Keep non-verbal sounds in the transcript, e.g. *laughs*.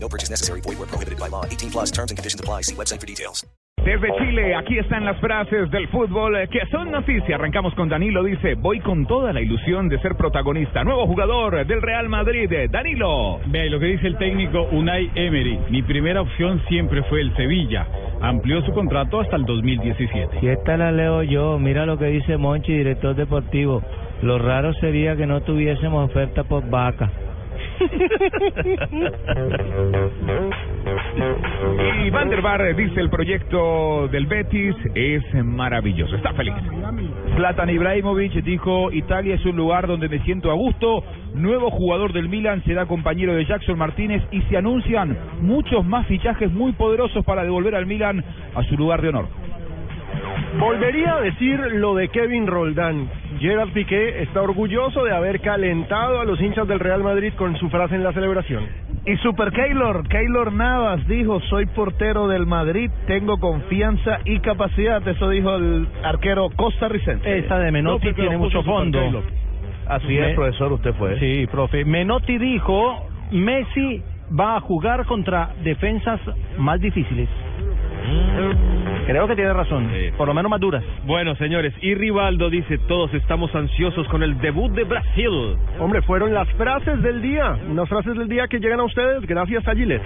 No purchase necessary. Void where prohibited by law. 18 plus terms and conditions apply. See website for details. Desde Chile, aquí están las frases del fútbol eh, que son noticia. Arrancamos con Danilo, dice, voy con toda la ilusión de ser protagonista. Nuevo jugador del Real Madrid, eh, Danilo. Vea, y lo que dice el técnico Unai Emery, mi primera opción siempre fue el Sevilla. Amplió su contrato hasta el 2017. Y esta la leo yo. Mira lo que dice Monchi, director deportivo. Lo raro sería que no tuviésemos oferta por vaca. *laughs* Y Van der dice, el proyecto del Betis es maravilloso. Está feliz. Zlatan Ibrahimovic dijo, Italia es un lugar donde me siento a gusto. Nuevo jugador del Milan será compañero de Jackson Martínez y se anuncian muchos más fichajes muy poderosos para devolver al Milan a su lugar de honor. Volvería a decir lo de Kevin Roldán. Gerard Piqué está orgulloso de haber calentado a los hinchas del Real Madrid con su frase en la celebración. Y Super Keylor, Keylor Navas dijo, soy portero del Madrid, tengo confianza y capacidad, eso dijo el arquero costarricense. Esta de Menotti tiene mucho fondo. Así es, Me- profesor, usted fue. Sí, profe. Menotti dijo, Messi va a jugar contra defensas más difíciles. Creo que tiene razón, por lo menos más duras. Bueno, señores, y Rivaldo dice, todos estamos ansiosos con el debut de Brasil. Hombre, fueron las frases del día, unas frases del día que llegan a ustedes gracias a Gillette.